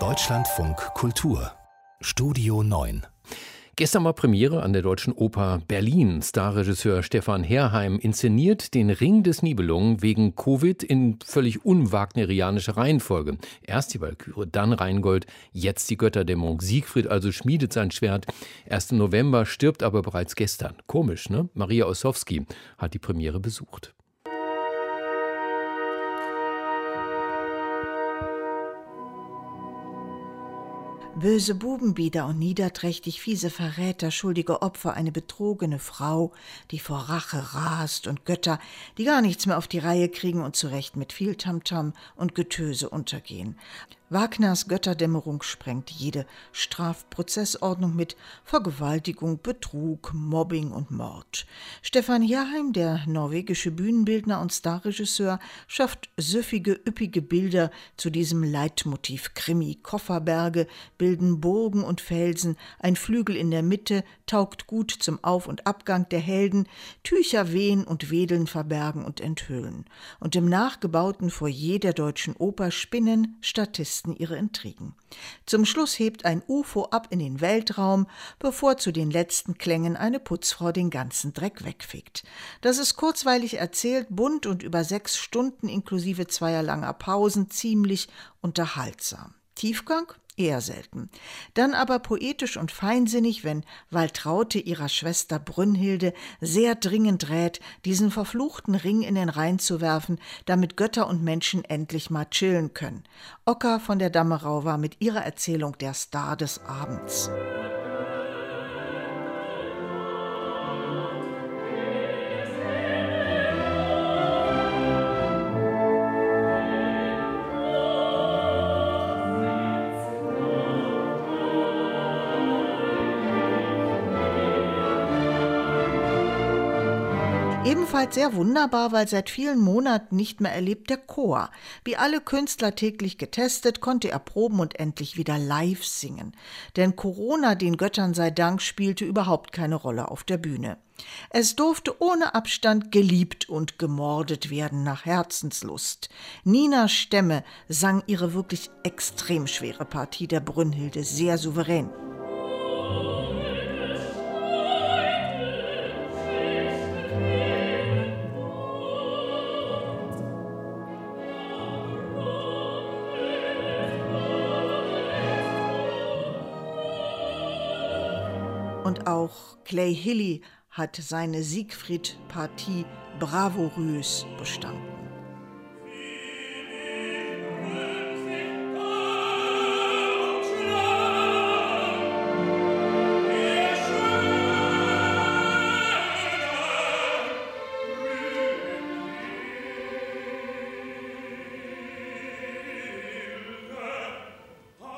Deutschlandfunk Kultur Studio 9 Gestern war Premiere an der Deutschen Oper Berlin. Starregisseur Stefan Herrheim inszeniert den Ring des Nibelungen wegen Covid in völlig unwagnerianischer Reihenfolge. Erst die Walküre, dann Rheingold, jetzt die Götterdämmerung. Siegfried also schmiedet sein Schwert. Erst im November stirbt aber bereits gestern. Komisch, ne? Maria Ossowski hat die Premiere besucht. Böse Bubenbieder und niederträchtig fiese Verräter, schuldige Opfer, eine betrogene Frau, die vor Rache rast und Götter, die gar nichts mehr auf die Reihe kriegen und zurecht mit viel Tamtam und Getöse untergehen. Wagners Götterdämmerung sprengt jede Strafprozessordnung mit Vergewaltigung, Betrug, Mobbing und Mord. Stefan Jaheim, der norwegische Bühnenbildner und Starregisseur, schafft süffige, üppige Bilder zu diesem Leitmotiv Krimi. Kofferberge bilden Burgen und Felsen, ein Flügel in der Mitte taugt gut zum Auf- und Abgang der Helden, Tücher wehen und wedeln verbergen und enthüllen. Und im nachgebauten Foyer der Deutschen Oper spinnen Statisten Journalisten ihre Intrigen. Zum Schluss hebt ein UFO ab in den Weltraum, bevor zu den letzten Klängen eine Putzfrau den ganzen Dreck wegfegt. Das ist kurzweilig erzählt, bunt und über sechs Stunden inklusive zweier langer Pausen ziemlich unterhaltsam. Tiefgang? Eher selten. Dann aber poetisch und feinsinnig, wenn Waltraute ihrer Schwester Brünnhilde sehr dringend rät, diesen verfluchten Ring in den Rhein zu werfen, damit Götter und Menschen endlich mal chillen können. Ocker von der Dammerau war mit ihrer Erzählung der Star des Abends. Ebenfalls sehr wunderbar, weil seit vielen Monaten nicht mehr erlebt der Chor. Wie alle Künstler täglich getestet, konnte er proben und endlich wieder live singen. Denn Corona, den Göttern sei Dank, spielte überhaupt keine Rolle auf der Bühne. Es durfte ohne Abstand geliebt und gemordet werden nach Herzenslust. Nina Stemme sang ihre wirklich extrem schwere Partie der Brünnhilde sehr souverän. Und auch Clay Hilly hat seine Siegfried-Partie bravourös bestanden.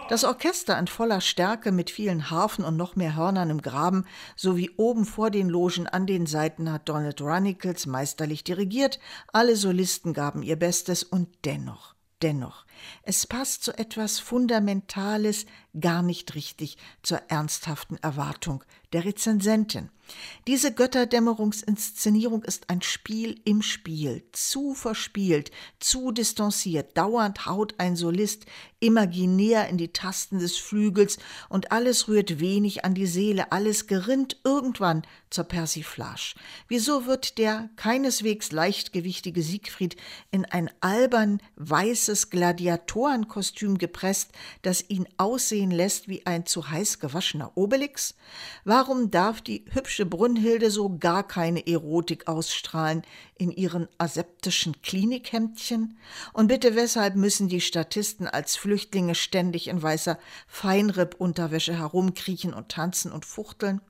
Das Orchester in voller Stärke mit vielen Harfen und noch mehr Hörnern im Graben sowie oben vor den Logen an den Seiten hat Donald Runicles meisterlich dirigiert. Alle Solisten gaben ihr Bestes und dennoch, dennoch, es passt so etwas Fundamentales gar nicht richtig zur ernsthaften Erwartung der Rezensentin. Diese Götterdämmerungsinszenierung ist ein Spiel im Spiel, zu verspielt, zu distanziert. Dauernd haut ein Solist imaginär in die Tasten des Flügels und alles rührt wenig an die Seele, alles gerinnt irgendwann zur Persiflage. Wieso wird der keineswegs leichtgewichtige Siegfried in ein albern weißes Gladiatorenkostüm gepresst, das ihn aussehen lässt wie ein zu heiß gewaschener Obelix? Warum darf die hübsche Brünnhilde so gar keine Erotik ausstrahlen in ihren aseptischen Klinikhemdchen? Und bitte weshalb müssen die Statisten als Flüchtlinge ständig in weißer Feinripp-Unterwäsche herumkriechen und tanzen und fuchteln?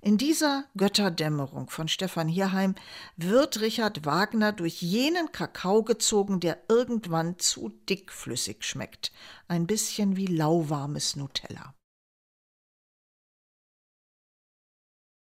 In dieser Götterdämmerung von Stefan Hierheim wird Richard Wagner durch jenen Kakao gezogen, der irgendwann zu dickflüssig schmeckt. Ein bisschen wie lauwarmes Nutella.